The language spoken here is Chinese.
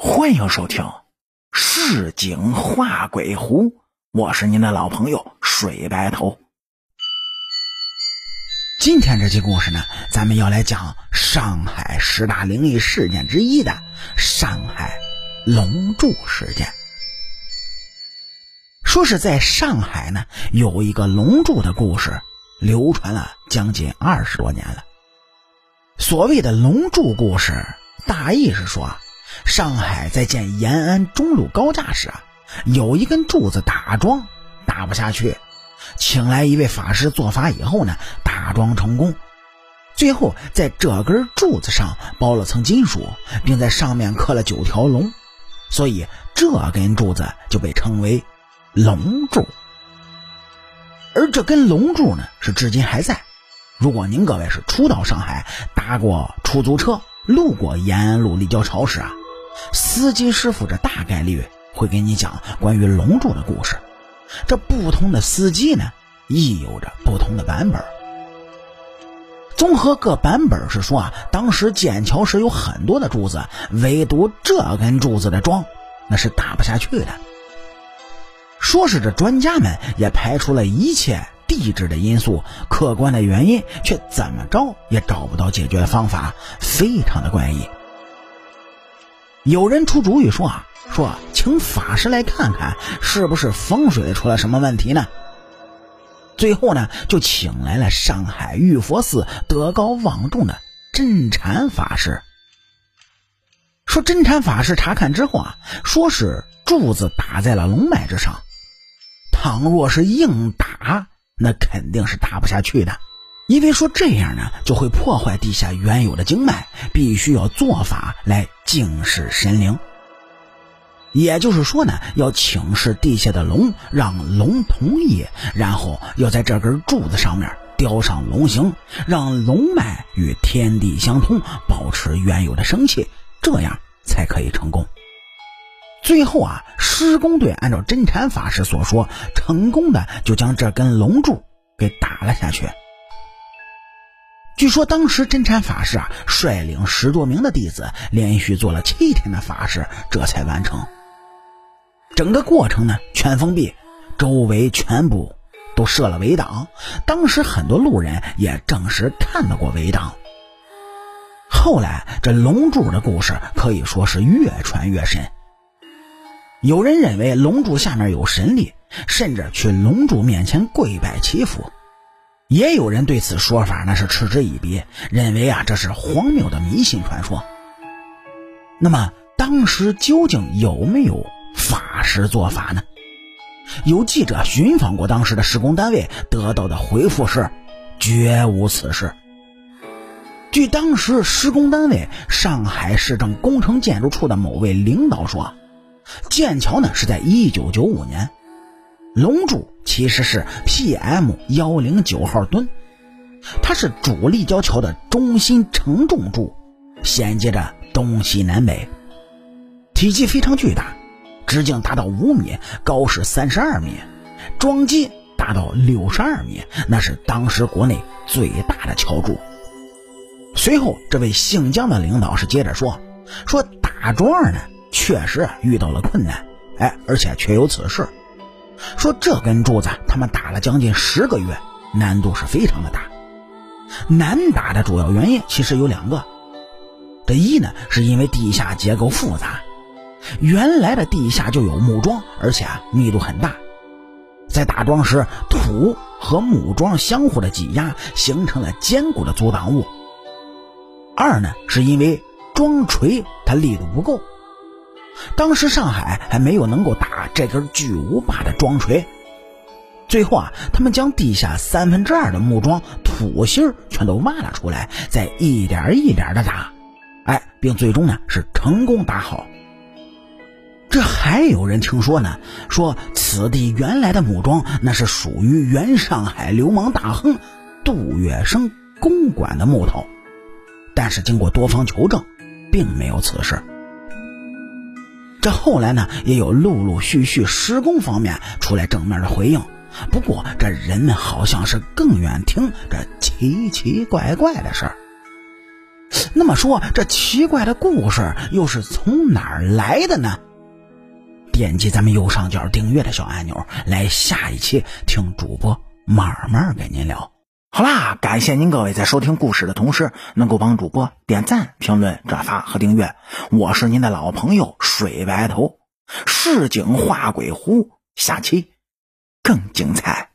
欢迎收听《市井画鬼狐》，我是您的老朋友水白头。今天这期故事呢，咱们要来讲上海十大灵异事件之一的上海龙柱事件。说是在上海呢，有一个龙柱的故事，流传了将近二十多年了。所谓的龙柱故事，大意是说。上海在建延安中路高架时啊，有一根柱子打桩打不下去，请来一位法师做法以后呢，打桩成功。最后在这根柱子上包了层金属，并在上面刻了九条龙，所以这根柱子就被称为龙柱。而这根龙柱呢，是至今还在。如果您各位是初到上海，搭过出租车，路过延安路立交桥时啊。司机师傅这大概率会给你讲关于龙柱的故事，这不同的司机呢，亦有着不同的版本。综合各版本是说啊，当时建桥时有很多的柱子，唯独这根柱子的桩那是打不下去的。说是这专家们也排除了一切地质的因素，客观的原因却怎么着也找不到解决的方法，非常的怪异。有人出主意说啊，说请法师来看看，是不是风水出了什么问题呢？最后呢，就请来了上海玉佛寺德高望重的真禅法师。说真禅法师查看之后啊，说是柱子打在了龙脉之上，倘若是硬打，那肯定是打不下去的。因为说这样呢，就会破坏地下原有的经脉，必须要做法来警示神灵。也就是说呢，要请示地下的龙，让龙同意，然后要在这根柱子上面雕上龙形，让龙脉与天地相通，保持原有的生气，这样才可以成功。最后啊，施工队按照真禅法师所说，成功的就将这根龙柱给打了下去。据说当时真禅法师啊，率领十多名的弟子，连续做了七天的法事，这才完成。整个过程呢，全封闭，周围全部都设了围挡。当时很多路人也证实看到过围挡。后来这龙柱的故事可以说是越传越深。有人认为龙柱下面有神力，甚至去龙柱面前跪拜祈福。也有人对此说法那是嗤之以鼻，认为啊这是荒谬的迷信传说。那么当时究竟有没有法师做法呢？有记者寻访过当时的施工单位，得到的回复是绝无此事。据当时施工单位上海市政工程建筑处的某位领导说，建桥呢是在一九九五年。龙柱其实是 PM 幺零九号墩，它是主立交桥的中心承重柱，衔接着东西南北，体积非常巨大，直径达到五米，高是三十二米，桩基达到六十二米，那是当时国内最大的桥柱。随后，这位姓姜的领导是接着说：“说打桩呢，确实遇到了困难，哎，而且确有此事。”说这根柱子他们打了将近十个月，难度是非常的大。难打的主要原因其实有两个，这一呢是因为地下结构复杂，原来的地下就有木桩，而且啊密度很大，在打桩时土和木桩相互的挤压，形成了坚固的阻挡物。二呢是因为桩锤它力度不够。当时上海还没有能够打这根巨无霸的桩锤，最后啊，他们将地下三分之二的木桩土芯全都挖了出来，再一点一点的打，哎，并最终呢是成功打好。这还有人听说呢，说此地原来的木桩那是属于原上海流氓大亨杜月笙公馆的木头，但是经过多方求证，并没有此事。这后来呢，也有陆陆续续施工方面出来正面的回应，不过这人们好像是更愿听这奇奇怪怪的事儿。那么说，这奇怪的故事又是从哪儿来的呢？点击咱们右上角订阅的小按钮，来下一期听主播慢慢给您聊。好啦，感谢您各位在收听故事的同时，能够帮主播点赞、评论、转发和订阅。我是您的老朋友水白头，市井画鬼狐，下期更精彩。